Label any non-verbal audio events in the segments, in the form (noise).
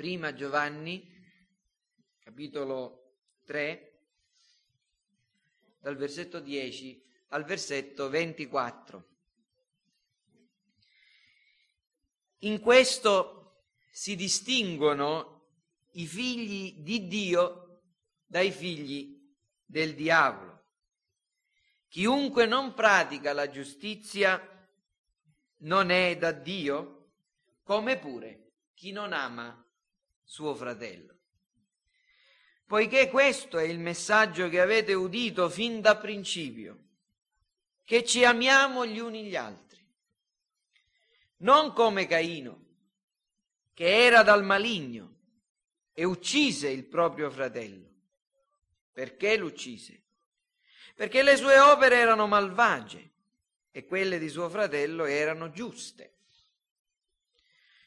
Prima Giovanni, capitolo 3, dal versetto 10 al versetto 24. In questo si distinguono i figli di Dio dai figli del diavolo. Chiunque non pratica la giustizia non è da Dio, come pure chi non ama suo fratello. Poiché questo è il messaggio che avete udito fin da principio, che ci amiamo gli uni gli altri, non come Caino, che era dal maligno e uccise il proprio fratello. Perché l'uccise? Perché le sue opere erano malvagie e quelle di suo fratello erano giuste.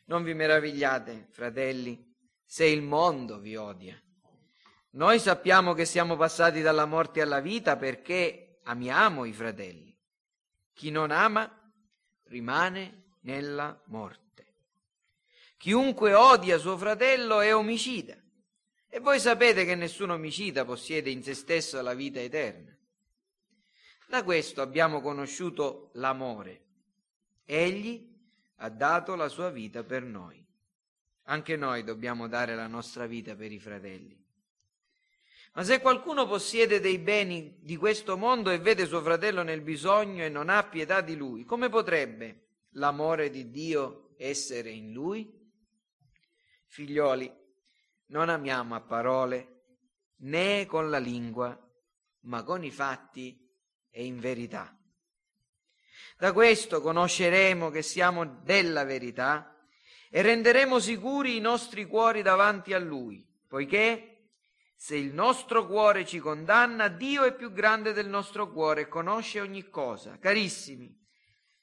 Non vi meravigliate, fratelli, se il mondo vi odia. Noi sappiamo che siamo passati dalla morte alla vita perché amiamo i fratelli. Chi non ama rimane nella morte. Chiunque odia suo fratello è omicida. E voi sapete che nessun omicida possiede in se stesso la vita eterna. Da questo abbiamo conosciuto l'amore. Egli ha dato la sua vita per noi. Anche noi dobbiamo dare la nostra vita per i fratelli. Ma se qualcuno possiede dei beni di questo mondo e vede suo fratello nel bisogno e non ha pietà di lui, come potrebbe l'amore di Dio essere in lui? Figlioli, non amiamo a parole né con la lingua, ma con i fatti e in verità. Da questo conosceremo che siamo della verità e renderemo sicuri i nostri cuori davanti a Lui, poiché se il nostro cuore ci condanna, Dio è più grande del nostro cuore e conosce ogni cosa. Carissimi,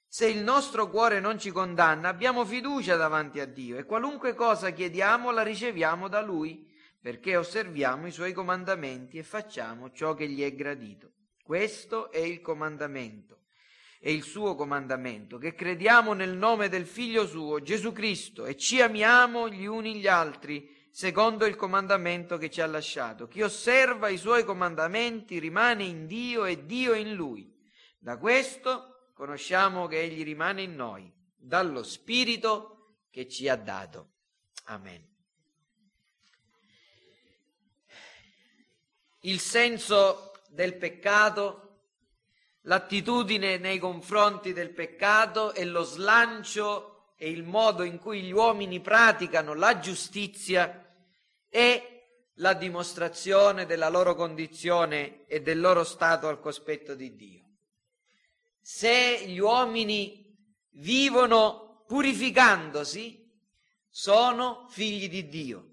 se il nostro cuore non ci condanna, abbiamo fiducia davanti a Dio e qualunque cosa chiediamo la riceviamo da Lui, perché osserviamo i Suoi comandamenti e facciamo ciò che gli è gradito. Questo è il comandamento è il suo comandamento, che crediamo nel nome del Figlio suo, Gesù Cristo, e ci amiamo gli uni gli altri, secondo il comandamento che ci ha lasciato. Chi osserva i suoi comandamenti rimane in Dio e Dio in lui. Da questo conosciamo che Egli rimane in noi, dallo Spirito che ci ha dato. Amen. Il senso del peccato l'attitudine nei confronti del peccato e lo slancio e il modo in cui gli uomini praticano la giustizia è la dimostrazione della loro condizione e del loro stato al cospetto di Dio. Se gli uomini vivono purificandosi, sono figli di Dio,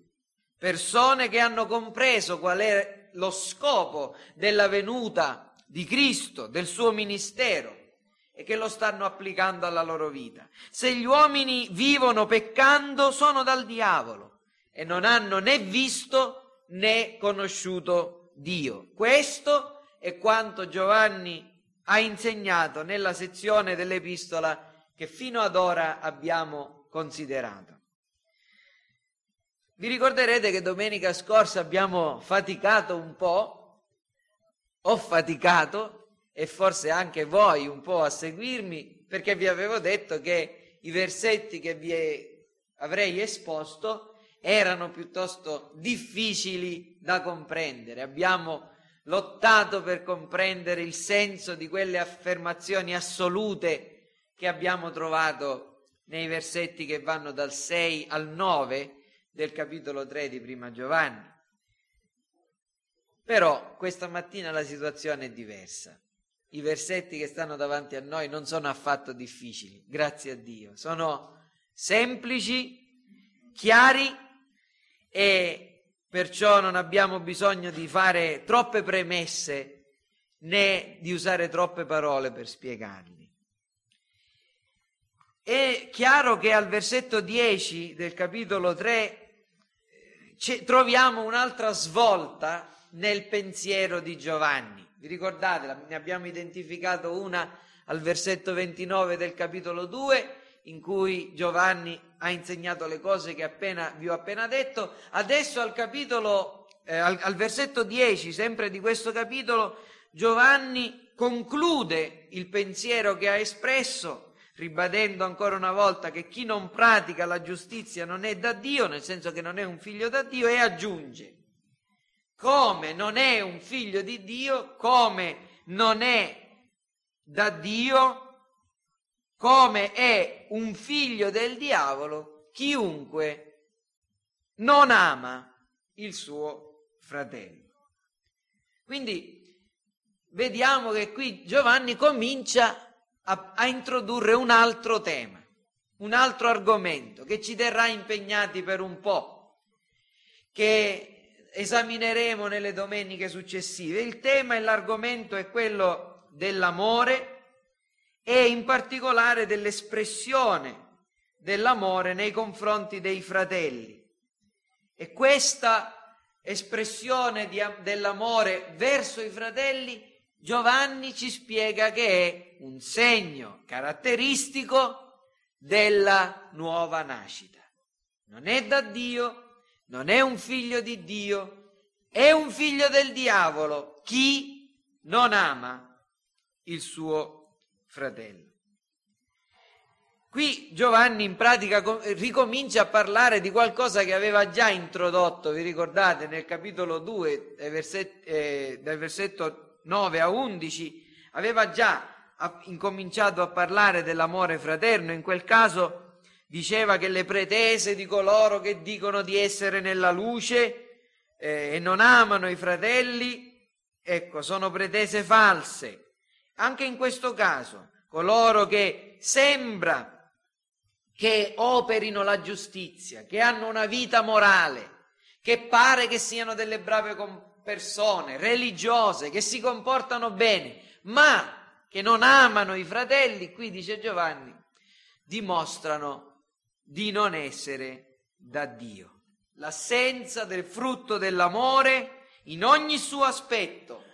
persone che hanno compreso qual è lo scopo della venuta di Cristo, del suo ministero e che lo stanno applicando alla loro vita. Se gli uomini vivono peccando, sono dal diavolo e non hanno né visto né conosciuto Dio. Questo è quanto Giovanni ha insegnato nella sezione dell'epistola che fino ad ora abbiamo considerato. Vi ricorderete che domenica scorsa abbiamo faticato un po' ho faticato e forse anche voi un po' a seguirmi perché vi avevo detto che i versetti che vi avrei esposto erano piuttosto difficili da comprendere. Abbiamo lottato per comprendere il senso di quelle affermazioni assolute che abbiamo trovato nei versetti che vanno dal 6 al 9 del capitolo 3 di Prima Giovanni. Però questa mattina la situazione è diversa. I versetti che stanno davanti a noi non sono affatto difficili, grazie a Dio. Sono semplici, chiari e perciò non abbiamo bisogno di fare troppe premesse né di usare troppe parole per spiegarli. È chiaro che al versetto 10 del capitolo 3 troviamo un'altra svolta nel pensiero di Giovanni. Vi ricordate, ne abbiamo identificato una al versetto 29 del capitolo 2, in cui Giovanni ha insegnato le cose che appena, vi ho appena detto. Adesso al capitolo, eh, al, al versetto 10, sempre di questo capitolo, Giovanni conclude il pensiero che ha espresso, ribadendo ancora una volta che chi non pratica la giustizia non è da Dio, nel senso che non è un figlio da Dio, e aggiunge, come non è un figlio di Dio, come non è da Dio, come è un figlio del diavolo chiunque non ama il suo fratello. Quindi vediamo che qui Giovanni comincia a, a, introdurre un altro tema, un altro argomento che ci terrà impegnati per un po', che esamineremo nelle domeniche successive. Il tema e l'argomento è quello dell'amore e in particolare dell'espressione dell'amore nei confronti dei fratelli. E questa espressione di, dell'amore verso i fratelli Giovanni ci spiega che è un segno caratteristico della nuova nascita. Non è da Dio, non è un figlio di Dio, è un figlio del diavolo chi non ama il suo fratello. Qui Giovanni in pratica ricomincia a parlare di qualcosa che aveva già introdotto, vi ricordate, nel capitolo 2, dal versetto, eh, dal versetto 9 a 11, aveva già incominciato a parlare dell'amore fraterno, in quel caso diceva che le pretese di coloro che dicono di essere nella luce eh, e non amano i fratelli, ecco, sono pretese false. Anche in questo caso, coloro che sembra che operino la giustizia, che hanno una vita morale, che pare che siano delle brave persone, religiose, che si comportano bene, ma che non amano i fratelli, qui dice Giovanni, dimostrano di non essere da Dio. L'assenza del frutto dell'amore in ogni suo aspetto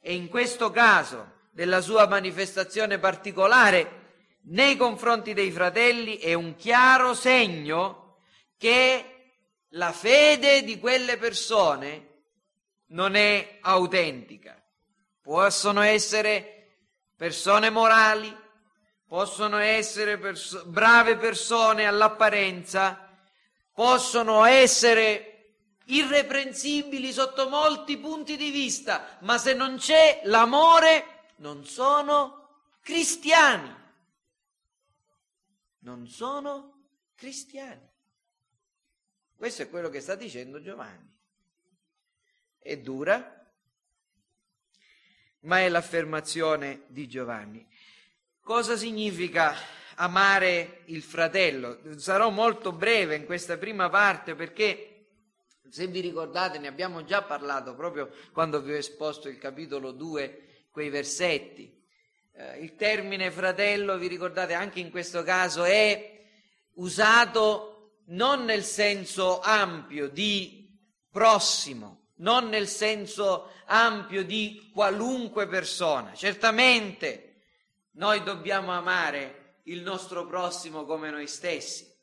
e in questo caso della sua manifestazione particolare nei confronti dei fratelli è un chiaro segno che la fede di quelle persone non è autentica. Possono essere persone morali, possono essere perso- brave persone all'apparenza, possono essere irreprensibili sotto molti punti di vista, ma se non c'è l'amore non sono cristiani. Non sono cristiani. Questo è quello che sta dicendo Giovanni. È dura, ma è l'affermazione di Giovanni. Cosa significa amare il fratello? Sarò molto breve in questa prima parte perché se vi ricordate ne abbiamo già parlato proprio quando vi ho esposto il capitolo 2 quei versetti. Eh, il termine fratello, vi ricordate, anche in questo caso è usato non nel senso ampio di prossimo, non nel senso ampio di qualunque persona. Certamente noi dobbiamo amare il nostro prossimo come noi stessi,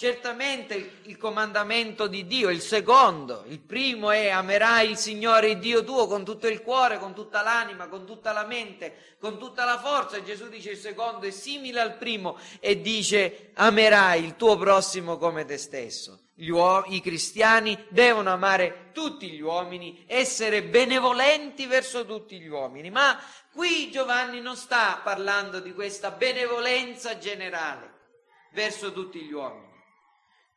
Certamente il comandamento di Dio, il secondo, il primo è amerai il Signore il Dio tuo con tutto il cuore, con tutta l'anima, con tutta la mente, con tutta la forza. Gesù dice il secondo è simile al primo e dice amerai il tuo prossimo come te stesso. Uo- I cristiani devono amare tutti gli uomini, essere benevolenti verso tutti gli uomini. Ma qui Giovanni non sta parlando di questa benevolenza generale verso tutti gli uomini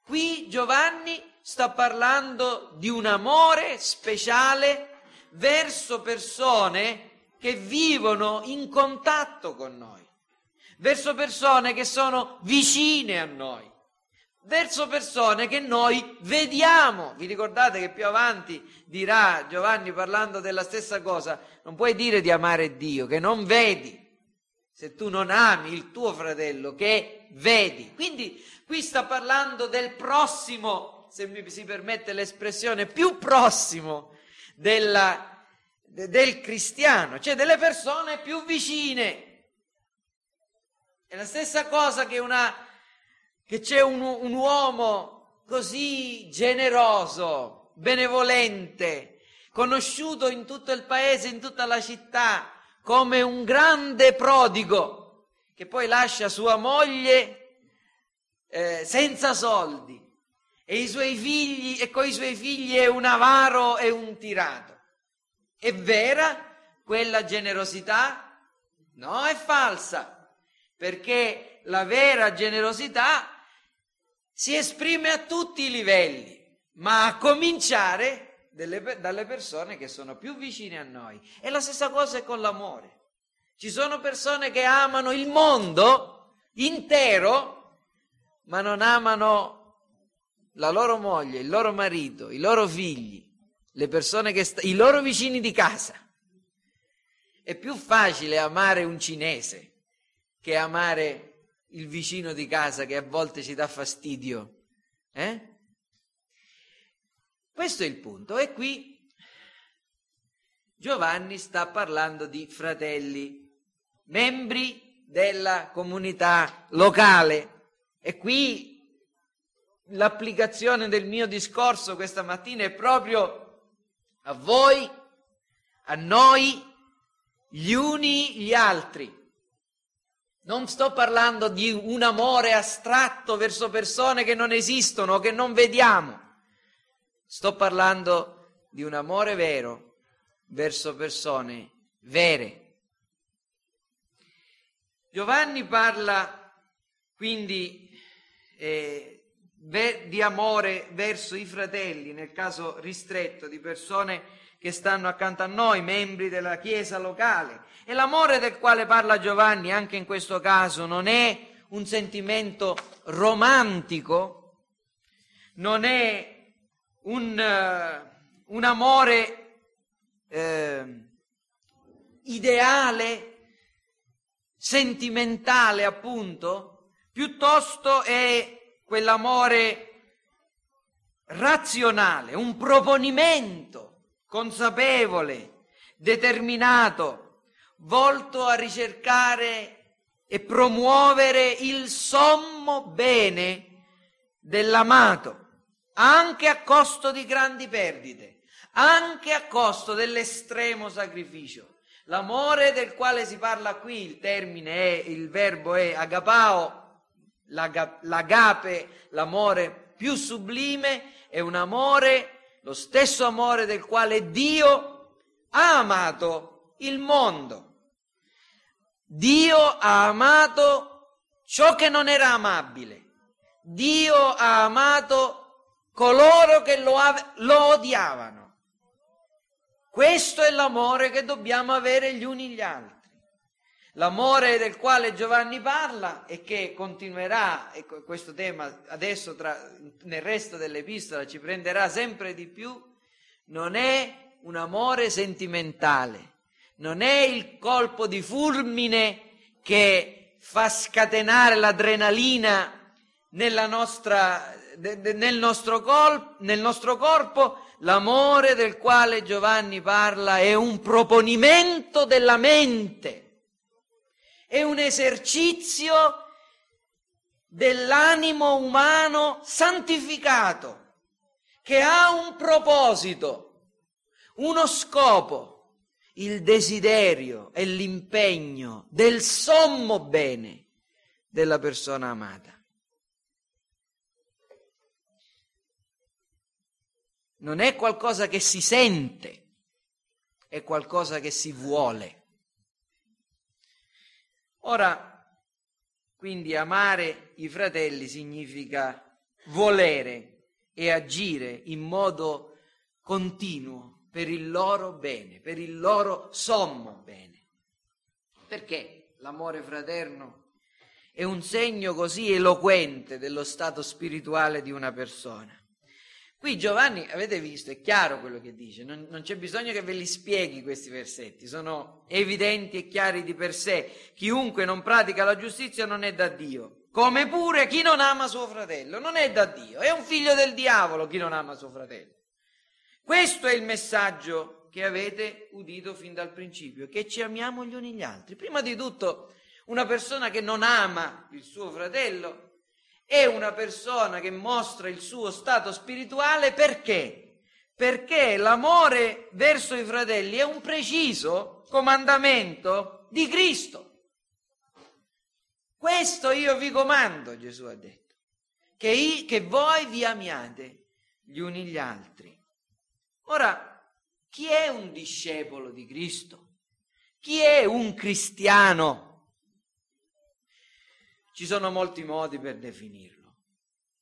Qui Giovanni sta parlando di un amore speciale verso persone che vivono in contatto con noi, verso persone che sono vicine a noi, verso persone che noi vediamo. Vi ricordate che più avanti dirà Giovanni parlando della stessa cosa, non puoi dire di amare Dio che non vedi se tu non ami il tuo fratello che vedi. Quindi qui sta parlando del prossimo, se mi si permette l'espressione, più prossimo della, del cristiano, cioè delle persone più vicine. È la stessa cosa che una che c'è un, un uomo così generoso, benevolente, conosciuto in tutto il paese, in tutta la città, come un grande prodigo, che poi lascia sua moglie eh, senza soldi e i suoi figli, e con i suoi figli è un avaro e un tirato. È vera quella generosità? No, è falsa, perché la vera generosità si esprime a tutti i livelli, ma a cominciare delle, dalle persone che sono più vicine a noi. E la stessa cosa è con l'amore. Ci sono persone che amano il mondo intero, ma non amano la loro moglie, il loro marito, i loro figli, le persone che sta- i loro vicini di casa. È più facile amare un cinese che amare il vicino di casa che a volte ci dà fastidio. Eh? Questo è il punto. E qui Giovanni sta parlando di fratelli, membri della comunità locale. E qui l'applicazione del mio discorso questa mattina è proprio a voi, a noi, gli uni gli altri. Non sto parlando di un amore astratto verso persone che non esistono, che non vediamo. Sto parlando di un amore vero verso persone vere. Giovanni parla quindi eh, di amore verso i fratelli, nel caso ristretto di persone che stanno accanto a noi, membri della Chiesa locale. E l'amore del quale parla Giovanni anche in questo caso non è un sentimento romantico, non è un, uh, un amore uh, ideale, sentimentale appunto, piuttosto è quell'amore razionale, un proponimento consapevole, determinato, volto a ricercare e promuovere il sommo bene dell'amato, anche a costo di grandi perdite, anche a costo dell'estremo sacrificio. L'amore del quale si parla qui, il termine è, il verbo è agapao, l'agape, l'amore più sublime, è un amore lo stesso amore del quale Dio ha amato il mondo. Dio ha amato ciò che non era amabile. Dio ha amato coloro che lo, lo odiavano. Questo è l'amore che dobbiamo avere gli uni gli altri. L'amore del quale Giovanni parla e che continuerà, e questo tema adesso tra, nel resto dell'epistola ci prenderà sempre di più, non è un amore sentimentale, non è il colpo di fulmine che fa scatenare l'adrenalina nostra, nel, nostro col, nel nostro corpo, l'amore del quale Giovanni parla è un proponimento della mente è un esercizio dell'animo umano santificato, che ha un proposito, uno scopo, il desiderio e l'impegno del sommo bene della persona amata. Non è qualcosa che si sente, è qualcosa che si vuole. Ora, quindi amare i fratelli significa volere e agire in modo continuo per il loro bene, per il loro sommo bene. Perché l'amore fraterno è un segno così eloquente dello stato spirituale di una persona. Qui Giovanni, avete visto, è chiaro quello che dice, non, non, c'è bisogno che ve li spieghi questi versetti, sono evidenti e chiari di per sé. Chiunque non pratica la giustizia non è da Dio, come pure chi non ama suo fratello non è da Dio, è un figlio del diavolo chi non ama suo fratello. Questo è il messaggio che avete udito fin dal principio, che ci amiamo gli uni gli altri. Prima di tutto, una persona che non ama il suo fratello è una persona che mostra il suo stato spirituale perché? Perché l'amore verso i fratelli è un preciso comandamento di Cristo. Questo io vi comando, Gesù ha detto, che, io, che voi vi amiate gli uni gli altri. Ora, chi è un discepolo di Cristo? Chi è un cristiano? Ci sono molti modi per definirlo,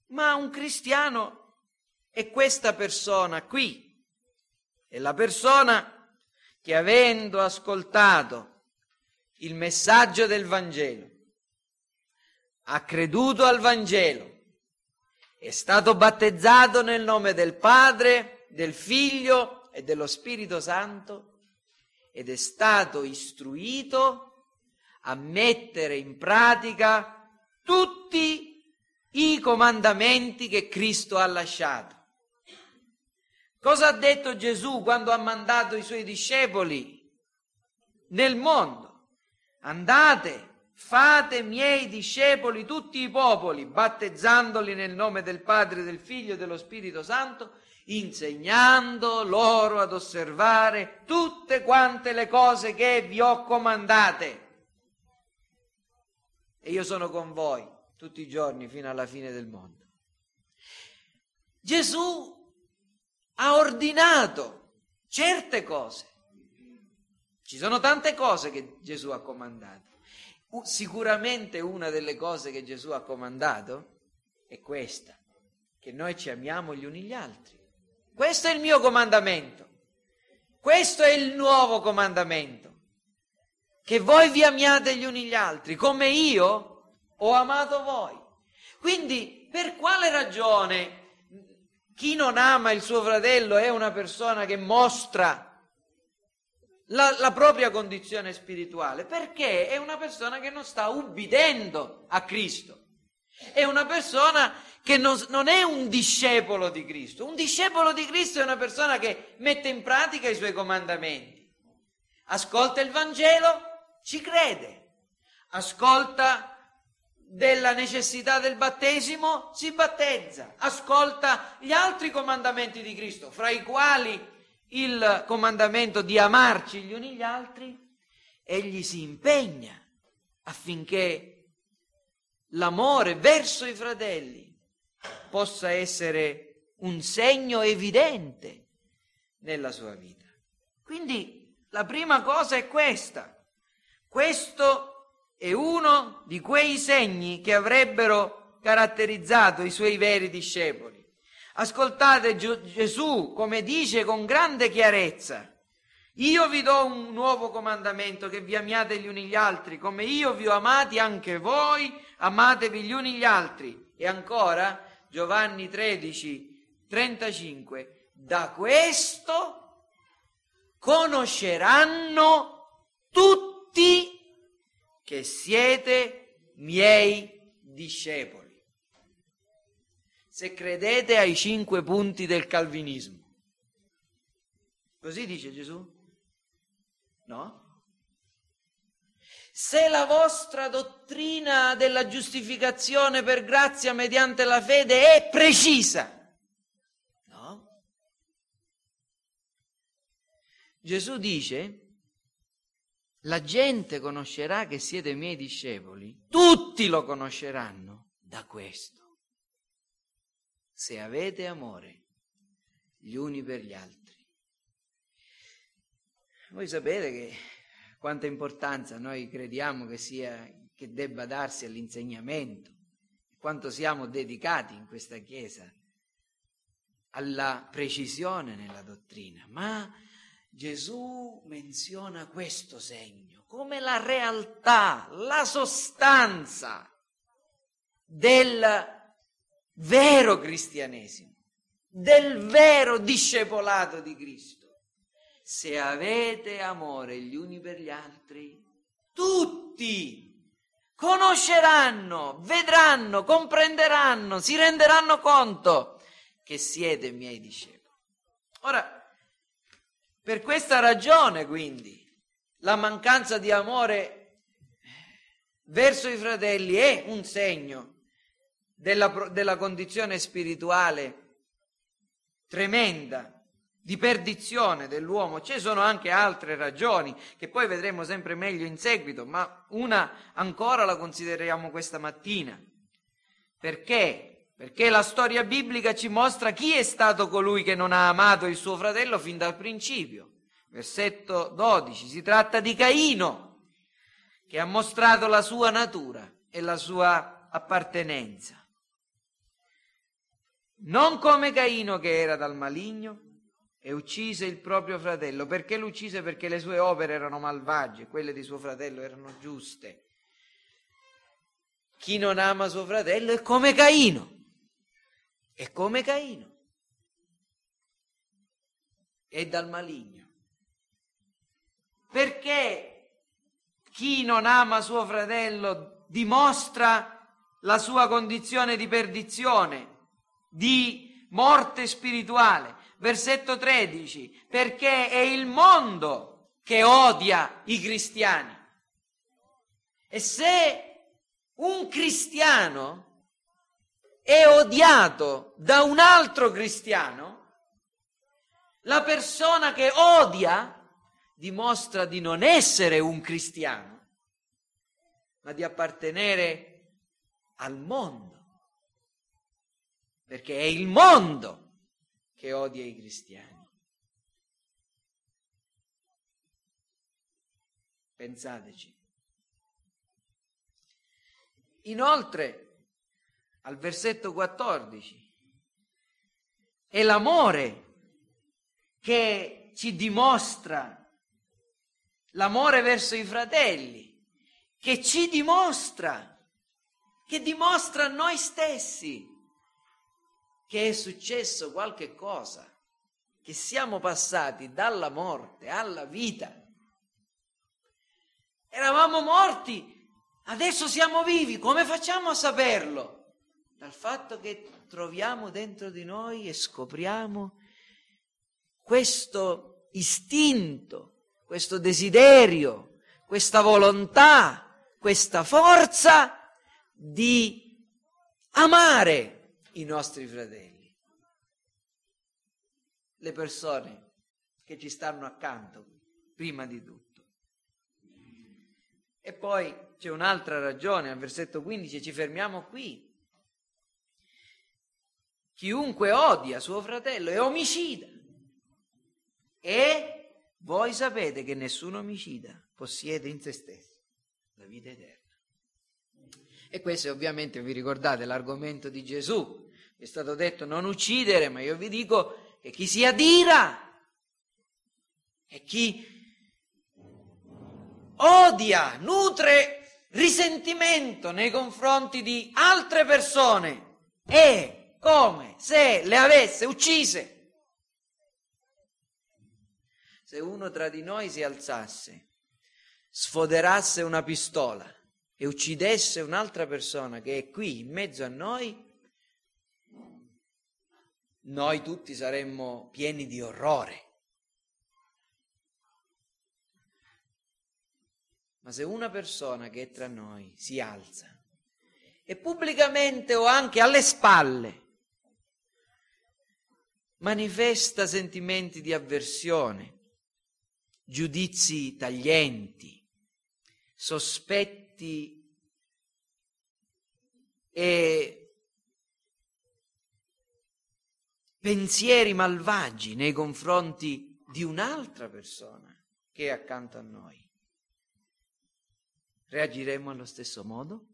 ma un cristiano è questa persona qui, è la persona che avendo ascoltato il messaggio del Vangelo, ha creduto al Vangelo, è stato battezzato nel nome del Padre, del Figlio e dello Spirito Santo ed è stato istruito a mettere in pratica tutti i comandamenti che Cristo ha lasciato. Cosa ha detto Gesù quando ha mandato i suoi discepoli nel mondo? Andate Fate miei discepoli tutti i popoli, battezzandoli nel nome del Padre, del Figlio e dello Spirito Santo, insegnando loro ad osservare tutte quante le cose che vi ho comandate. E io sono con voi tutti i giorni fino alla fine del mondo. Gesù ha ordinato certe cose. Ci sono tante cose che Gesù ha comandato sicuramente una delle cose che Gesù ha comandato è questa, che noi ci amiamo gli uni gli altri. Questo è il mio comandamento. Questo è il nuovo comandamento. Che voi vi amiate gli uni gli altri, come io ho amato voi. Quindi, per quale ragione chi non ama il suo fratello è una persona che mostra la, la, propria condizione spirituale, perché è una persona che non sta ubbidendo a Cristo. È una persona che non, non, è un discepolo di Cristo. Un discepolo di Cristo è una persona che mette in pratica i suoi comandamenti. Ascolta il Vangelo, ci crede. Ascolta della necessità del battesimo, si battezza. Ascolta gli altri comandamenti di Cristo, fra i quali il comandamento di amarci gli uni gli altri, egli si impegna affinché l'amore verso i fratelli possa essere un segno evidente nella sua vita. Quindi la prima cosa è questa. Questo è uno di quei segni che avrebbero caratterizzato i suoi veri discepoli. Ascoltate Gesù come dice con grande chiarezza. Io vi do un nuovo comandamento che vi amiate gli uni gli altri, come io vi ho amati anche voi, amatevi gli uni gli altri. E ancora Giovanni 13, 35, da questo conosceranno tutti che siete miei discepoli se credete ai cinque punti del calvinismo. Così dice Gesù? No? Se la vostra dottrina della giustificazione per grazia mediante la fede è precisa, no? Gesù dice, la gente conoscerà che siete miei discepoli, tutti lo conosceranno da questo se avete amore gli uni per gli altri. Voi sapete che quanta importanza noi crediamo che sia che debba darsi all'insegnamento, quanto siamo dedicati in questa Chiesa alla precisione nella dottrina, ma Gesù menziona questo segno come la realtà, la sostanza del vero cristianesimo, del vero discepolato di Cristo. Se avete amore gli uni per gli altri, tutti conosceranno, vedranno, comprenderanno, si renderanno conto che siete miei discepoli. Ora, per questa ragione, quindi, la mancanza di amore verso i fratelli è un segno della, della condizione spirituale tremenda di perdizione dell'uomo. Ci sono anche altre ragioni che poi vedremo sempre meglio in seguito, ma una ancora la consideriamo questa mattina. Perché? Perché la storia biblica ci mostra chi è stato colui che non ha amato il suo fratello fin dal principio. Versetto 12, si tratta di Caino, che ha mostrato la sua natura e la sua appartenenza. Non come Caino che era dal maligno, e uccise il proprio fratello. Perché lo uccise? Perché le sue opere erano malvagie, quelle di suo fratello erano giuste. Chi non ama suo fratello è come Caino. È come Caino. È dal maligno. Perché chi non ama suo fratello dimostra la sua condizione di perdizione, di morte spirituale? versetto 13, perché è il mondo che odia i cristiani. E se un cristiano è odiato da un altro cristiano, la persona che odia dimostra di non essere un cristiano, ma di appartenere al mondo. Perché è il mondo che odia i cristiani. Pensateci. Inoltre, al versetto 14, è l'amore che ci dimostra l'amore verso i fratelli, che ci dimostra, che dimostra a noi stessi che è successo qualche cosa, che siamo passati dalla morte alla vita. Eravamo morti, adesso siamo vivi, come facciamo a saperlo? Dal fatto che troviamo dentro di noi e scopriamo questo istinto, questo desiderio, questa volontà, questa forza di amare i nostri fratelli, le persone che ci stanno accanto, prima di tutto. E poi c'è un'altra ragione, al versetto 15 ci fermiamo qui. Chiunque odia suo fratello è omicida. E voi sapete che nessun omicida possiede in se stesso la vita eterna. E questo ovviamente vi ricordate l'argomento di Gesù. È stato detto non uccidere, ma io vi dico che chi si adira e chi odia, nutre risentimento nei confronti di altre persone è come se le avesse uccise. Se uno tra di noi si alzasse, sfoderasse una pistola e uccidesse un'altra persona che è qui in mezzo a noi, noi tutti saremmo pieni di orrore. Ma se una persona che è tra noi si alza e pubblicamente o anche alle spalle manifesta sentimenti di avversione, giudizi taglienti, sospetti e pensieri malvagi nei confronti di un'altra persona che è accanto a noi. Reagiremo allo stesso modo?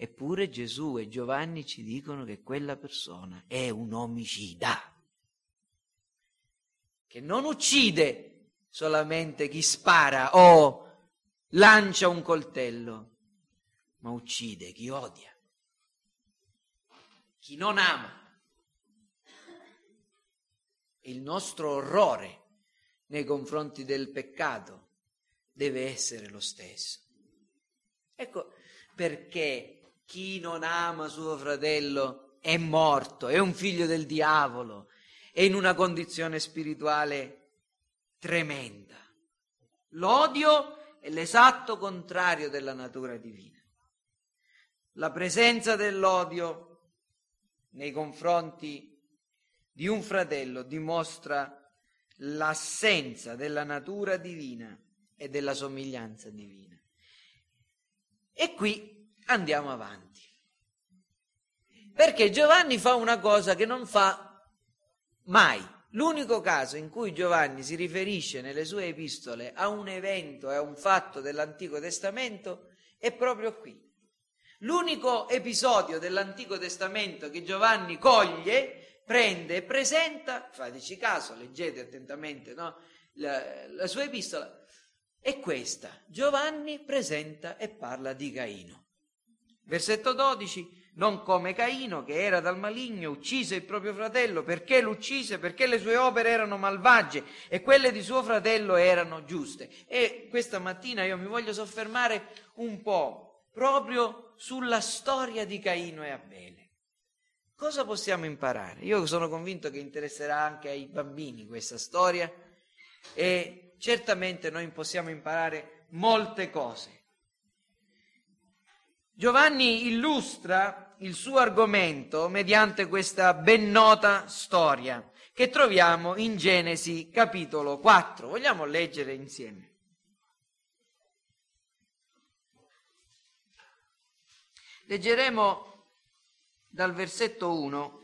Eppure Gesù e Giovanni ci dicono che quella persona è un omicida, che non uccide solamente chi spara o lancia un coltello, ma uccide chi odia, chi non ama. Il nostro orrore nei confronti del peccato deve essere lo stesso. Ecco perché chi non ama suo fratello è morto, è un figlio del diavolo, è in una condizione spirituale tremenda. L'odio è l'esatto contrario della natura divina. la presenza dell'odio nei confronti di un fratello dimostra l'assenza della natura divina e della somiglianza divina. E qui andiamo avanti. Perché Giovanni fa una cosa che non fa mai. L'unico caso in cui Giovanni si riferisce nelle sue epistole a un evento e a un fatto dell'Antico Testamento è proprio qui. L'unico episodio dell'Antico Testamento che Giovanni coglie, prende e presenta, fateci caso, leggete attentamente no? la, la sua epistola, è questa. Giovanni presenta e parla di Caino. Versetto 12, non come Caino che era dal maligno, uccise il proprio fratello, perché l'uccise? Perché le sue opere erano malvagie e quelle di suo fratello erano giuste. E questa mattina io mi voglio soffermare un po' proprio sulla storia di Caino e Abele. Cosa possiamo imparare? Io sono convinto che interesserà anche ai bambini questa storia e certamente noi possiamo imparare molte cose. Giovanni illustra il suo argomento mediante questa ben nota storia che troviamo in Genesi capitolo 4. Vogliamo leggere insieme. Leggeremo dal versetto 1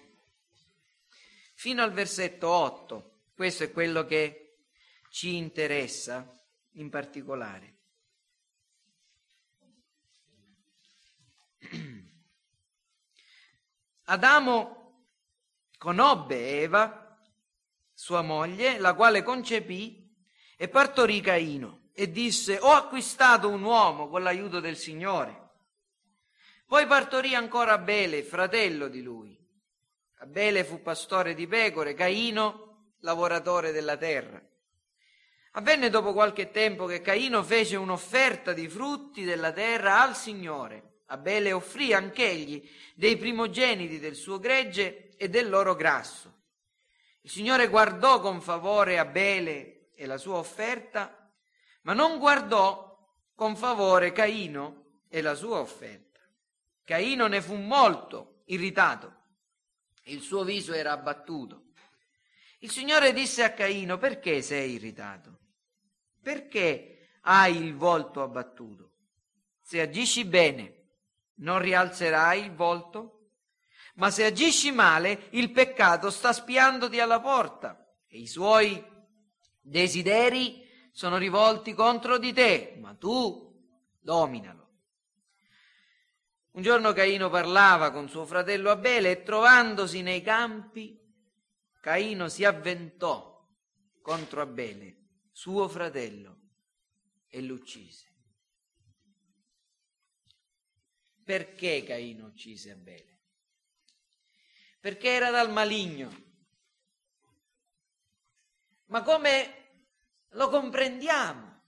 fino al versetto 8. Questo è quello che ci interessa in particolare. Adamo conobbe Eva, sua moglie, la quale concepì e partorì Caino e disse ho acquistato un uomo con l'aiuto del Signore. Poi partorì ancora Abele, fratello di lui. Abele fu pastore di pecore, Caino lavoratore della terra. Avvenne dopo qualche tempo che Caino fece un'offerta di frutti della terra al Signore. Abele offrì anch'egli dei primogeniti del suo gregge e del loro grasso. Il Signore guardò con favore Abele e la sua offerta, ma non guardò con favore Caino e la sua offerta. Caino ne fu molto irritato, il suo viso era abbattuto. Il Signore disse a Caino, perché sei irritato? Perché hai il volto abbattuto? Se agisci bene, non rialzerai il volto? Ma se agisci male, il peccato sta spiandoti alla porta e i suoi desideri sono rivolti contro di te, ma tu dominalo. Un giorno Caino parlava con suo fratello Abele e trovandosi nei campi, Caino si avventò contro Abele, suo fratello, e l'uccise. Perché Caino uccise Abele? Perché era dal maligno. Ma come lo comprendiamo?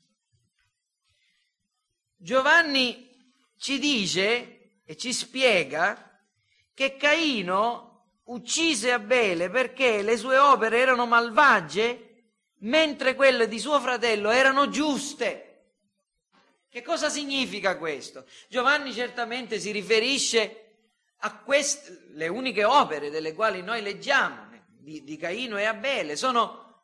Giovanni ci dice e ci spiega che Caino uccise Abele perché le sue opere erano malvagie mentre quelle di suo fratello erano giuste. Che cosa significa questo? Giovanni certamente si riferisce a queste, le uniche opere delle quali noi leggiamo di, di Caino e Abele, sono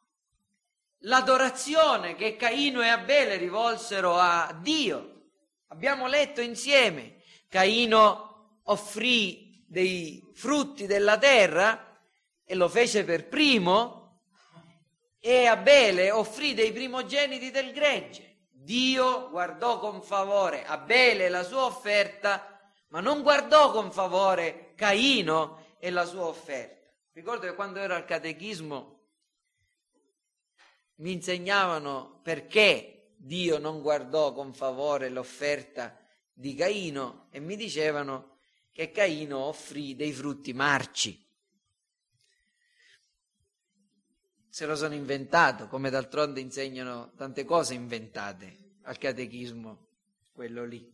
l'adorazione che Caino e Abele rivolsero a Dio. Abbiamo letto insieme Caino offrì dei frutti della terra e lo fece per primo e Abele offrì dei primogeniti del gregge. Dio guardò con favore Abele e la sua offerta, ma non guardò con favore Caino e la sua offerta. Ricordo che quando ero al catechismo mi insegnavano perché Dio non guardò con favore l'offerta di Caino e mi dicevano che Caino offrì dei frutti marci. Se lo sono inventato, come d'altronde insegnano tante cose inventate al catechismo, quello lì.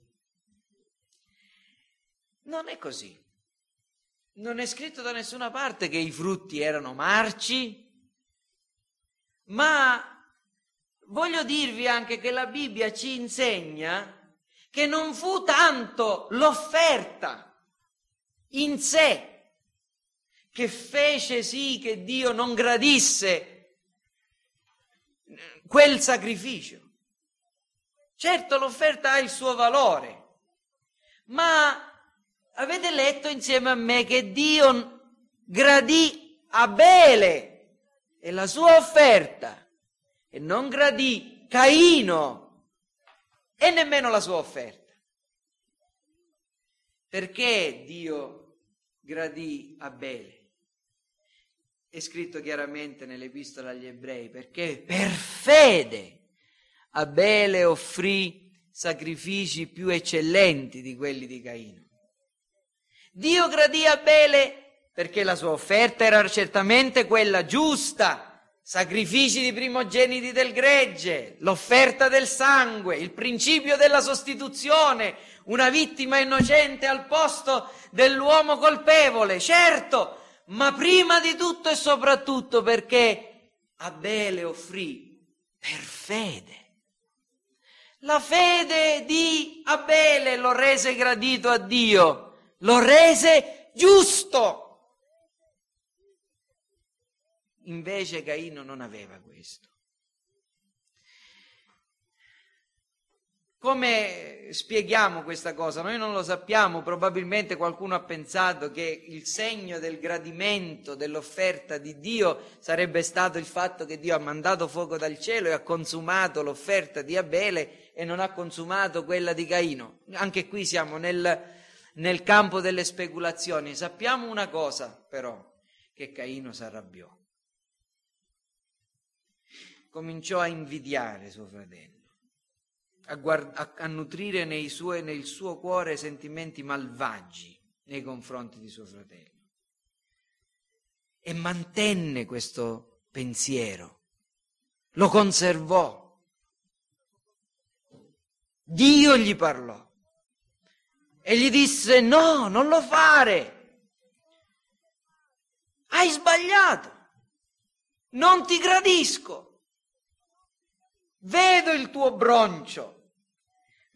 Non è così. Non è scritto da nessuna parte che i frutti erano marci, ma voglio dirvi anche che la Bibbia ci insegna che non fu tanto l'offerta in sé che fece sì che Dio non gradisse quel sacrificio. Certo l'offerta ha il suo valore, ma avete letto insieme a me che Dio gradì Abele e la sua offerta e non gradì Caino e nemmeno la sua offerta. Perché Dio gradì Abele? È scritto chiaramente nell'epistola agli ebrei, perché per fede Abele offrì sacrifici più eccellenti di quelli di Caino. Dio gradì Abele perché la sua offerta era certamente quella giusta, sacrifici di primogeniti del gregge, l'offerta del sangue, il principio della sostituzione, una vittima innocente al posto dell'uomo colpevole, certo, ma prima di tutto e soprattutto perché Abele offrì per fede. La fede di Abele lo rese gradito a Dio, lo rese giusto. Invece Caino non aveva questo. Come spieghiamo questa cosa? Noi non lo sappiamo, probabilmente qualcuno ha pensato che il segno del gradimento dell'offerta di Dio sarebbe stato il fatto che Dio ha mandato fuoco dal cielo e ha consumato l'offerta di Abele e non ha consumato quella di Caino. Anche qui siamo nel, nel campo delle speculazioni. Sappiamo una cosa però, che Caino si arrabbiò cominciò a invidiare suo fratello, a, guard- a, a nutrire suoi, nel suo cuore sentimenti malvagi nei confronti di suo fratello. E mantenne questo pensiero, lo conservò. Dio gli parlò e gli disse no, non lo fare. Hai sbagliato. Non ti gradisco. Vedo il tuo broncio,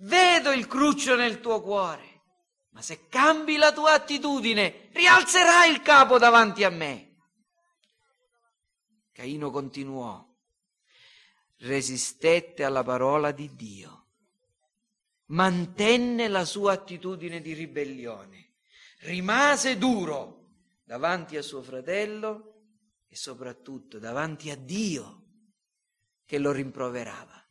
vedo il cruccio nel tuo cuore, ma se cambi la tua attitudine, rialzerai il capo davanti a me. Caino continuò, resistette alla parola di Dio, mantenne la sua attitudine di ribellione, rimase duro davanti a suo fratello e soprattutto davanti a Dio che lo rimproverava.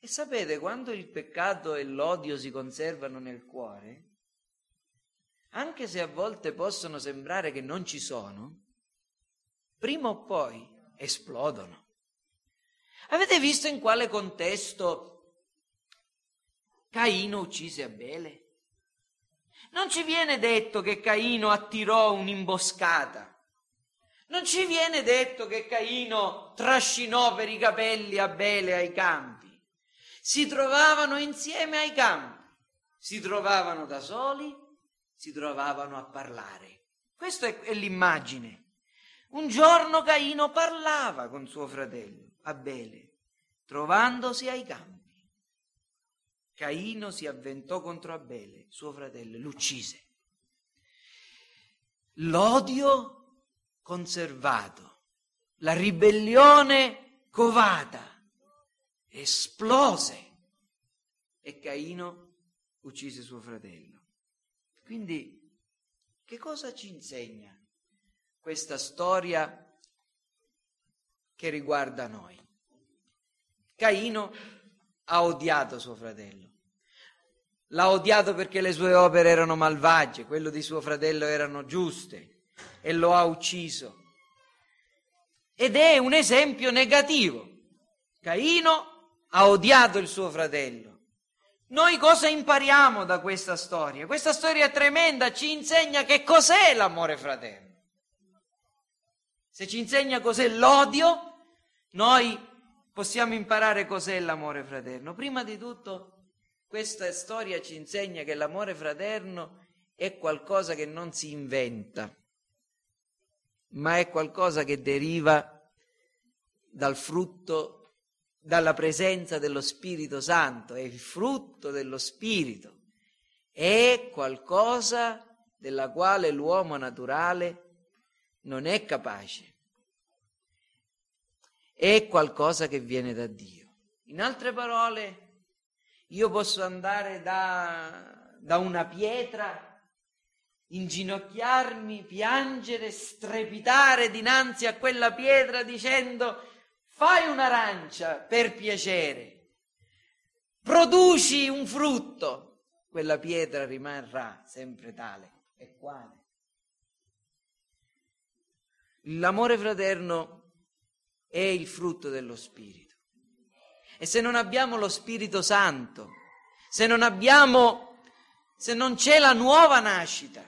E sapete, quando il peccato e l'odio si conservano nel cuore, anche se a volte possono sembrare che non ci sono, prima o poi esplodono. Avete visto in quale contesto Caino uccise Abele? Non ci viene detto che Caino attirò un'imboscata non ci viene detto che Caino trascinò per i capelli Abele ai campi. Si trovavano insieme ai campi, si trovavano da soli, si trovavano a parlare. Questa è, è l'immagine. Un giorno Caino parlava con suo fratello Abele, trovandosi ai campi. Caino si avventò contro Abele, suo fratello, e l'uccise. L'odio conservato, la ribellione covata, esplose e Caino uccise suo fratello. Quindi che cosa ci insegna questa storia che riguarda noi? Caino ha odiato suo fratello. L'ha odiato perché le sue opere erano malvagie, quello di suo fratello erano giuste e lo ha ucciso. Ed è un esempio negativo. Caino ha odiato il suo fratello. Noi cosa impariamo da questa storia? Questa storia tremenda, ci insegna che cos'è l'amore fraterno. Se ci insegna cos'è l'odio, noi possiamo imparare cos'è l'amore fraterno. Prima di tutto, questa storia ci insegna che l'amore fraterno è qualcosa che non si inventa ma è qualcosa che deriva dal frutto dalla presenza dello Spirito Santo, è il frutto dello Spirito, è qualcosa della quale l'uomo naturale non è capace, è qualcosa che viene da Dio. In altre parole, io posso andare da, da una pietra inginocchiarmi, piangere, strepitare dinanzi a quella pietra dicendo fai un'arancia per piacere, produci un frutto, quella pietra rimarrà sempre tale e quale. L'amore fraterno è il frutto dello Spirito. E se non abbiamo lo Spirito Santo, se non abbiamo, se non c'è la nuova nascita,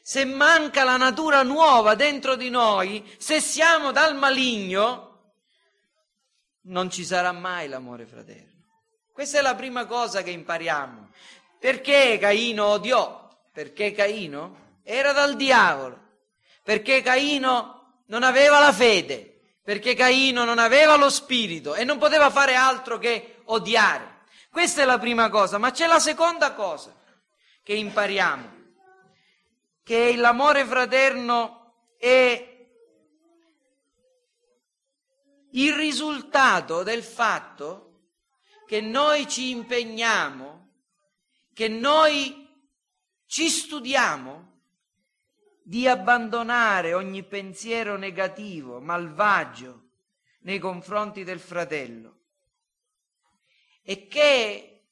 se manca la natura nuova dentro di noi, se siamo dal maligno, non ci sarà mai l'amore fraterno. Questa è la prima cosa che impariamo. Perché Caino odiò? Perché Caino era dal diavolo. Perché Caino non aveva la fede. Perché Caino non aveva lo spirito e non poteva fare altro che odiare. Questa è la prima cosa, ma c'è la seconda cosa che impariamo, che l'amore fraterno è il risultato del fatto che noi ci impegniamo, che noi ci studiamo di abbandonare ogni pensiero negativo, malvagio nei confronti del fratello e che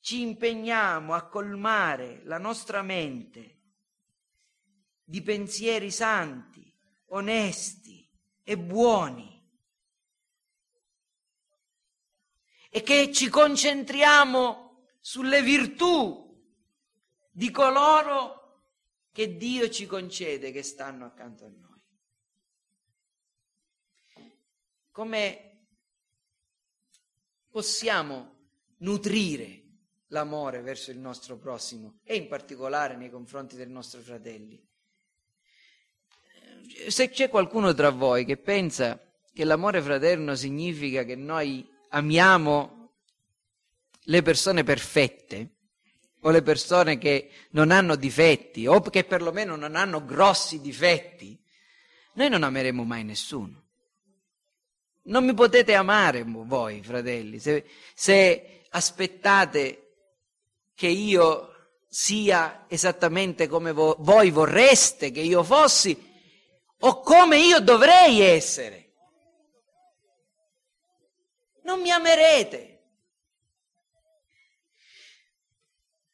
ci impegniamo a colmare la nostra mente di pensieri santi, onesti e buoni e che ci concentriamo sulle virtù di coloro che Dio ci concede che stanno accanto a noi. Come possiamo nutrire l'amore verso il nostro prossimo e in particolare nei confronti dei nostri fratelli? Se c'è qualcuno tra voi che pensa che l'amore fraterno significa che noi amiamo le persone perfette o le persone che non hanno difetti o che perlomeno non hanno grossi difetti, noi non ameremo mai nessuno. Non mi potete amare voi, fratelli, se, se aspettate che io sia esattamente come vo- voi vorreste che io fossi o come io dovrei essere non mi amerete.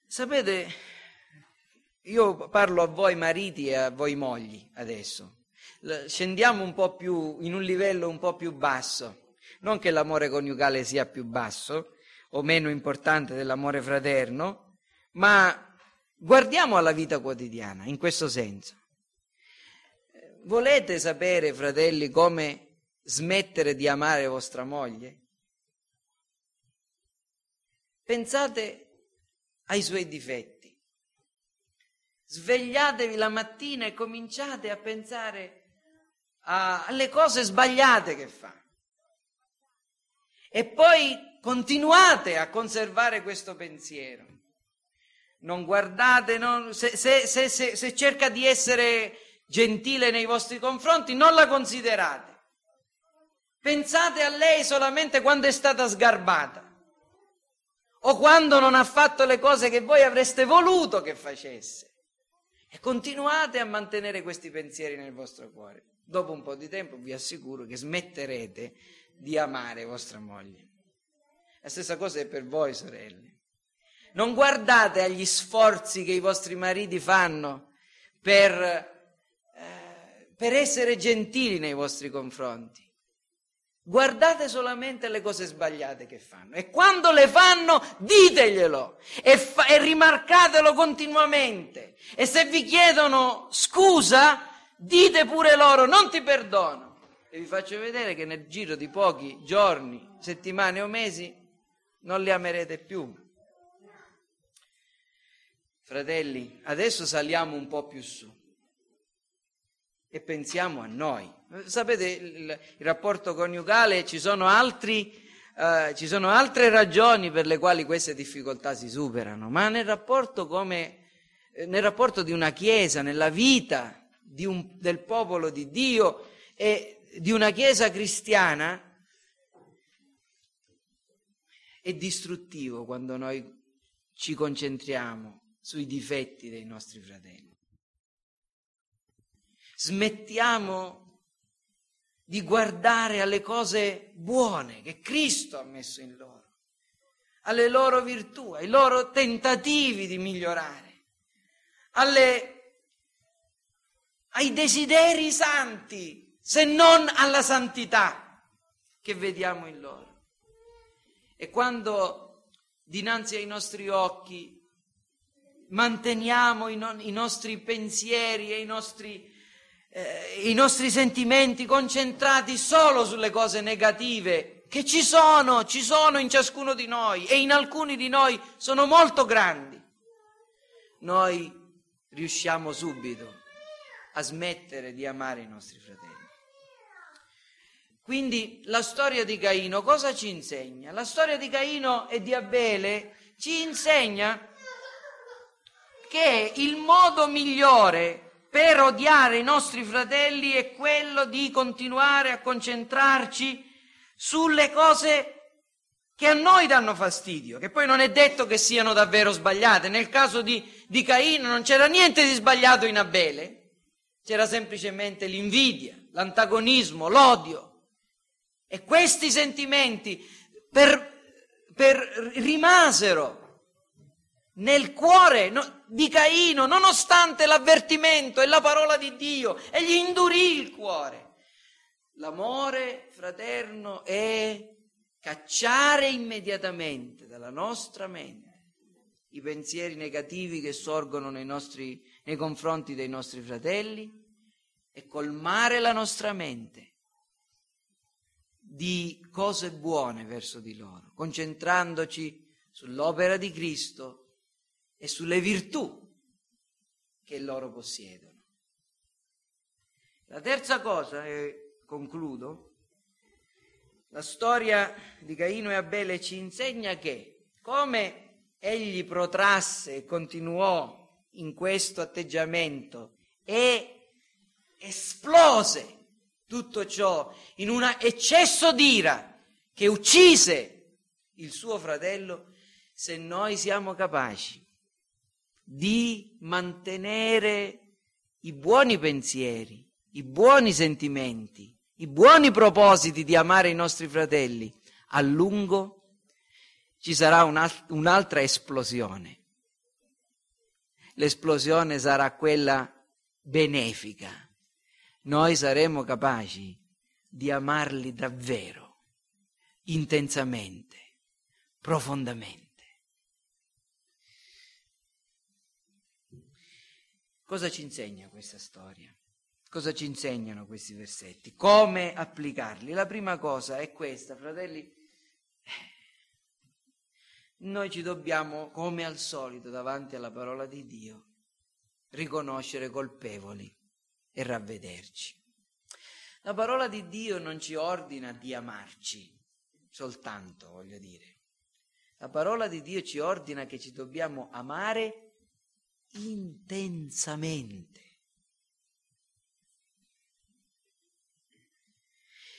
Sapete, io parlo a voi mariti e a voi mogli adesso. Scendiamo un po' più, in un livello un po' più basso. Non che l'amore coniugale sia più basso o meno importante dell'amore fraterno, ma guardiamo alla vita quotidiana in questo senso. Volete sapere, fratelli, come smettere di amare vostra moglie? Pensate ai suoi difetti. Svegliatevi la mattina e cominciate a pensare a, alle cose sbagliate che fa. E poi continuate a conservare questo pensiero. Non guardate, non, se, se, se, se cerca di essere gentile nei vostri confronti, non la considerate. Pensate a lei solamente quando è stata sgarbata o quando non ha fatto le cose che voi avreste voluto che facesse. E continuate a mantenere questi pensieri nel vostro cuore. Dopo un po' di tempo vi assicuro che smetterete di amare vostra moglie. La stessa cosa è per voi, sorelle. Non guardate agli sforzi che i vostri mariti fanno per, eh, per essere gentili nei vostri confronti. Guardate solamente le cose sbagliate che fanno. E quando le fanno diteglielo e, fa- e, rimarcatelo continuamente. E se vi chiedono scusa dite pure loro non ti perdono. E vi faccio vedere che nel giro di pochi giorni, settimane o mesi non li amerete più. Fratelli, adesso saliamo un po' più su e pensiamo a noi. Sapete, il, il rapporto coniugale, ci sono altri uh, ci sono altre ragioni per le quali queste difficoltà si superano, ma nel rapporto, come, eh, nel rapporto di una Chiesa, nella vita un, del popolo di Dio e di una Chiesa cristiana, è distruttivo quando noi ci concentriamo sui difetti dei nostri fratelli. Smettiamo di guardare alle cose buone che Cristo ha messo in loro, alle loro virtù, ai loro tentativi di migliorare, alle, ai desideri santi, se non alla santità che vediamo in loro. E quando dinanzi ai nostri occhi manteniamo i, no- i nostri pensieri e i nostri, eh, i nostri sentimenti concentrati solo sulle cose negative, che ci sono, ci sono in ciascuno di noi e in alcuni di noi sono molto grandi, noi riusciamo subito a smettere di amare i nostri fratelli. Quindi la storia di Caino cosa ci insegna? La storia di Caino e di Abele ci insegna che il modo migliore per odiare i nostri fratelli è quello di continuare a concentrarci sulle cose che a noi danno fastidio, che poi non è detto che siano davvero sbagliate. Nel caso di, di Caino non c'era niente di sbagliato in Abele, c'era semplicemente l'invidia, l'antagonismo, l'odio. E questi sentimenti per, per rimasero nel cuore di Caino, nonostante l'avvertimento e la parola di Dio, e gli indurì il cuore. L'amore fraterno è cacciare immediatamente dalla nostra mente i pensieri negativi che sorgono nei, nostri, nei confronti dei nostri fratelli e colmare la nostra mente di cose buone verso di loro, concentrandoci sull'opera di Cristo e sulle virtù che loro possiedono. La terza cosa, e concludo, la storia di Caino e Abele ci insegna che come egli protrasse e continuò in questo atteggiamento e esplose tutto ciò in un eccesso d'ira che uccise il suo fratello, se noi siamo capaci di mantenere i buoni pensieri, i buoni sentimenti, i buoni propositi di amare i nostri fratelli, a lungo ci sarà un'altra esplosione. L'esplosione sarà quella benefica noi saremo capaci di amarli davvero, intensamente, profondamente. Cosa ci insegna questa storia? Cosa ci insegnano questi versetti? Come applicarli? La prima cosa è questa, fratelli. Noi ci dobbiamo, come al solito, davanti alla parola di Dio, riconoscere colpevoli e ravvederci. La parola di Dio non ci ordina di amarci soltanto, voglio dire. La parola di Dio ci ordina che ci dobbiamo amare intensamente.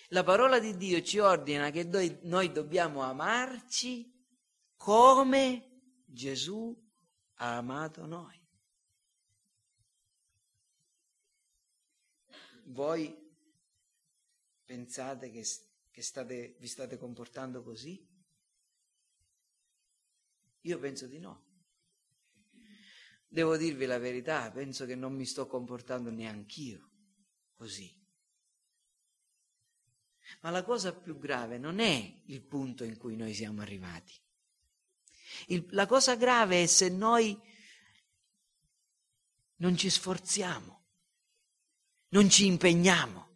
La parola di Dio ci ordina che noi, noi dobbiamo amarci come Gesù ha amato noi. Voi pensate che, che state, vi state comportando così? Io penso di no. Devo dirvi la verità, penso che non mi sto comportando neanch'io così. Ma la cosa più grave non è il punto in cui noi siamo arrivati. Il, la cosa grave è se noi non ci sforziamo non ci impegniamo.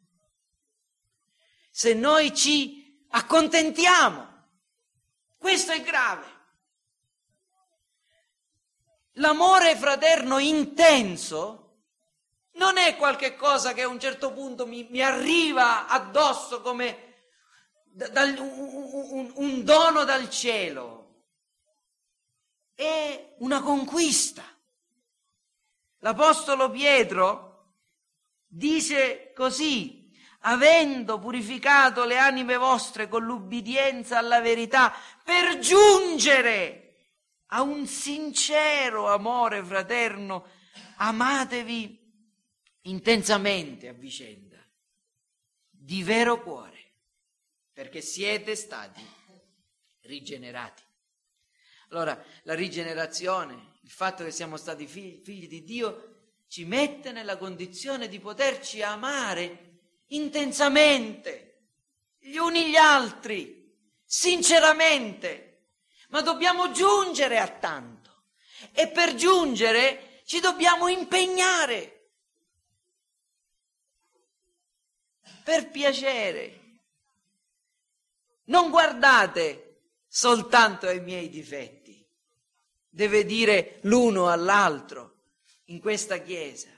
Se noi ci accontentiamo, questo è grave. L'amore fraterno intenso non è qualche cosa che a un certo punto mi, mi arriva addosso come dal, un, un dono dal cielo, è una conquista. L'Apostolo Pietro dice così, avendo purificato le anime vostre con l'ubbidienza alla verità, per giungere a un sincero amore fraterno, amatevi intensamente a vicenda, di vero cuore, perché siete stati rigenerati. Allora, la rigenerazione, il fatto che siamo stati figli, figli di Dio, ci mette nella condizione di poterci amare intensamente gli uni gli altri, sinceramente, ma dobbiamo giungere a tanto e per giungere ci dobbiamo impegnare. Per piacere. Non guardate soltanto ai miei difetti deve dire l'uno all'altro in questa Chiesa.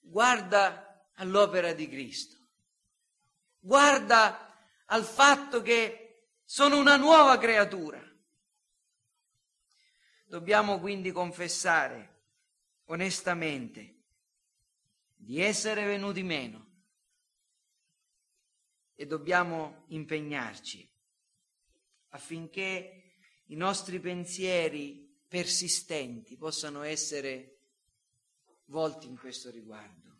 Guarda all'opera di Cristo. Guarda al fatto che sono una nuova creatura. Dobbiamo quindi confessare onestamente di essere venuti meno e dobbiamo impegnarci affinché i nostri pensieri persistenti possano essere volti in questo riguardo.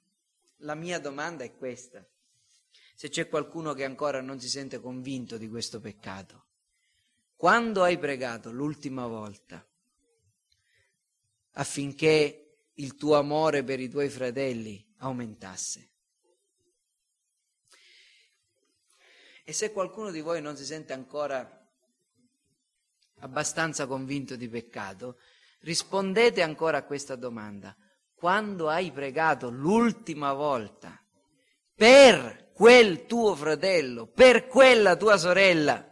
La mia domanda è questa. Se c'è qualcuno che ancora non si sente convinto di questo peccato, quando hai pregato l'ultima volta affinché il tuo amore per i tuoi fratelli aumentasse? E se qualcuno di voi non si sente ancora abbastanza convinto di peccato, rispondete ancora a questa domanda. Quando hai pregato l'ultima volta per quel tuo fratello, per quella tua sorella,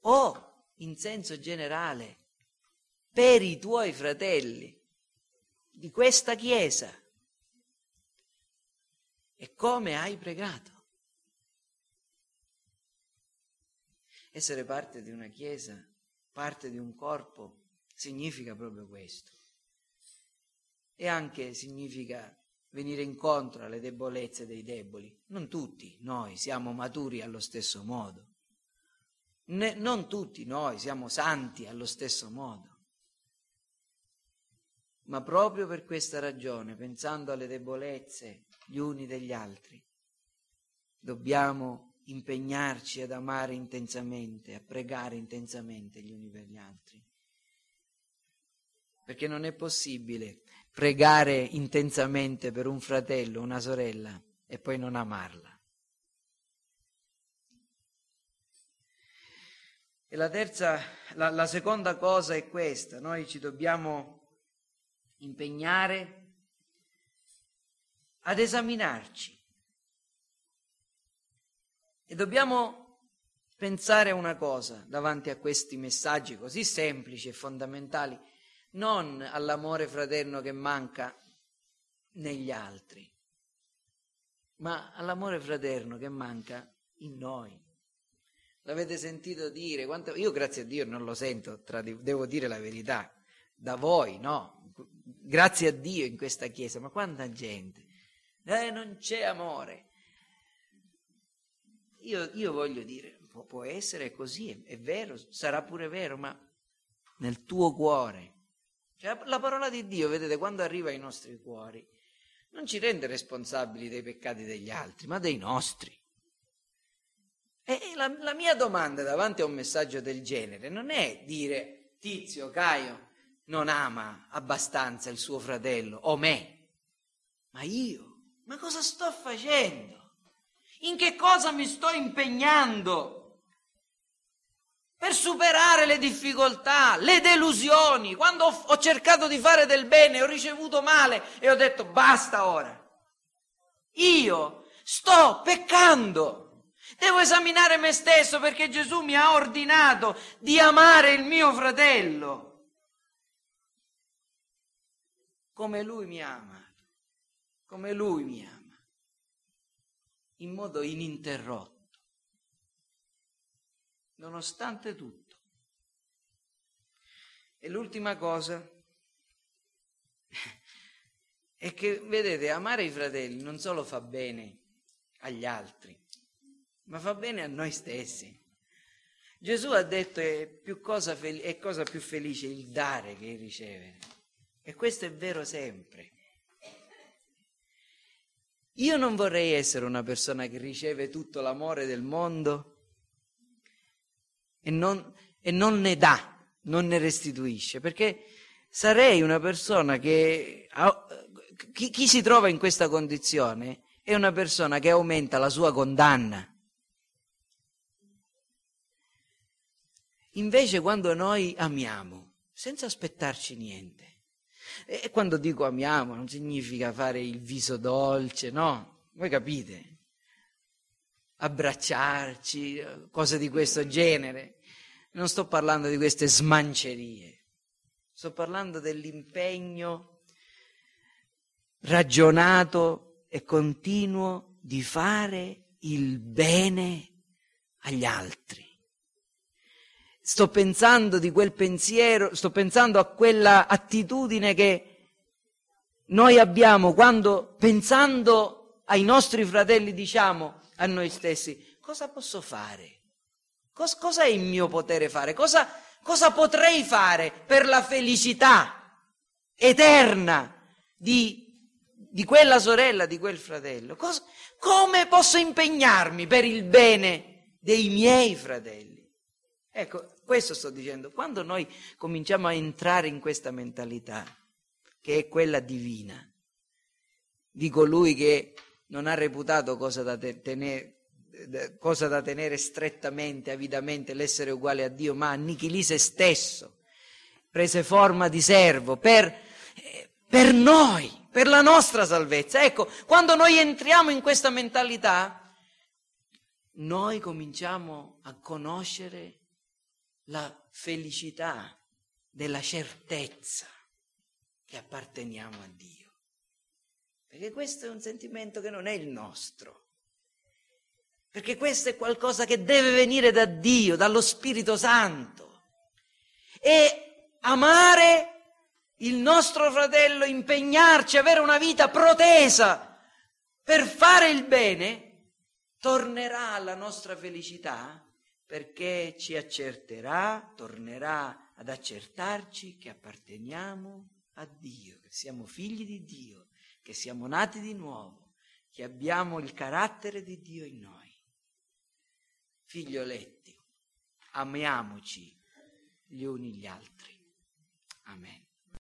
o in senso generale per i tuoi fratelli di questa Chiesa, e come hai pregato? Essere parte di una Chiesa parte di un corpo, significa proprio questo. E anche significa venire incontro alle debolezze dei deboli. Non tutti noi siamo maturi allo stesso modo. Ne, non tutti noi siamo santi allo stesso modo. Ma proprio per questa ragione, pensando alle debolezze gli uni degli altri, dobbiamo impegnarci ad amare intensamente, a pregare intensamente gli uni per gli altri. Perché non è possibile pregare intensamente per un fratello, una sorella e poi non amarla. E la terza, la, la seconda cosa è questa, noi ci dobbiamo impegnare ad esaminarci e dobbiamo pensare una cosa davanti a questi messaggi così semplici e fondamentali, non all'amore fraterno che manca negli altri, ma all'amore fraterno che manca in noi. L'avete sentito dire? Quanto... Io grazie a Dio non lo sento, tra... devo dire la verità, da voi, no? Grazie a Dio in questa chiesa, ma quanta gente? Eh, non c'è amore. Io, io voglio dire, può, può essere così, è, è, vero, sarà pure vero, ma nel tuo cuore. Cioè, la parola di Dio, vedete, quando arriva ai nostri cuori, non ci rende responsabili dei peccati degli altri, ma dei nostri. E la, la mia domanda davanti a un messaggio del genere non è dire Tizio, Caio, non ama abbastanza il suo fratello o me, ma io, ma cosa sto facendo? In che cosa mi sto impegnando? Per superare le difficoltà, le delusioni. Quando ho, ho cercato di fare del bene, ho ricevuto male e ho detto basta ora. Io sto peccando. Devo esaminare me stesso perché Gesù mi ha ordinato di amare il mio fratello come lui mi amato, come lui mi ama in modo ininterrotto. nonostante tutto. E l'ultima cosa (laughs) è che, vedete, amare i fratelli non solo fa bene agli altri, ma fa bene a noi stessi. Gesù ha detto è, cosa, è cosa più felice il dare che il ricevere. E questo è vero sempre. Io non vorrei essere una persona che riceve tutto l'amore del mondo e non, e non ne dà, non ne restituisce, perché sarei una persona che... Chi, chi si trova in questa condizione è una persona che aumenta la sua condanna. Invece quando noi amiamo, senza aspettarci niente, e quando dico amiamo non significa fare il viso dolce, no, voi capite, abbracciarci, cose di questo genere. Non sto parlando di queste smancerie, sto parlando dell'impegno ragionato e continuo di fare il bene agli altri. Sto pensando di quel pensiero, sto pensando a quella attitudine che noi abbiamo quando pensando ai nostri fratelli diciamo a noi stessi cosa posso fare? Cos- cosa è il mio potere fare? Cosa, cosa potrei fare per la felicità eterna di, di quella sorella, di quel fratello? Cos- come posso impegnarmi per il bene dei miei fratelli? Ecco, questo sto dicendo, quando noi cominciamo a entrare in questa mentalità, che è quella divina, di colui che non ha reputato cosa da tenere, cosa da tenere strettamente, avidamente l'essere uguale a Dio, ma annichilì se stesso, prese forma di servo per, per noi, per la nostra salvezza. Ecco, quando noi entriamo in questa mentalità, noi cominciamo a conoscere la felicità della certezza che apparteniamo a Dio. Perché questo è un sentimento che non è il nostro. Perché questo è qualcosa che deve venire da Dio, dallo Spirito Santo. E amare il nostro fratello, impegnarci, avere una vita protesa per fare il bene, tornerà alla nostra felicità perché ci accerterà, tornerà ad accertarci che apparteniamo a Dio, che siamo figli di Dio, che siamo nati di nuovo, che abbiamo il carattere di Dio in noi. Figlioletti, amiamoci gli uni gli altri. Amen.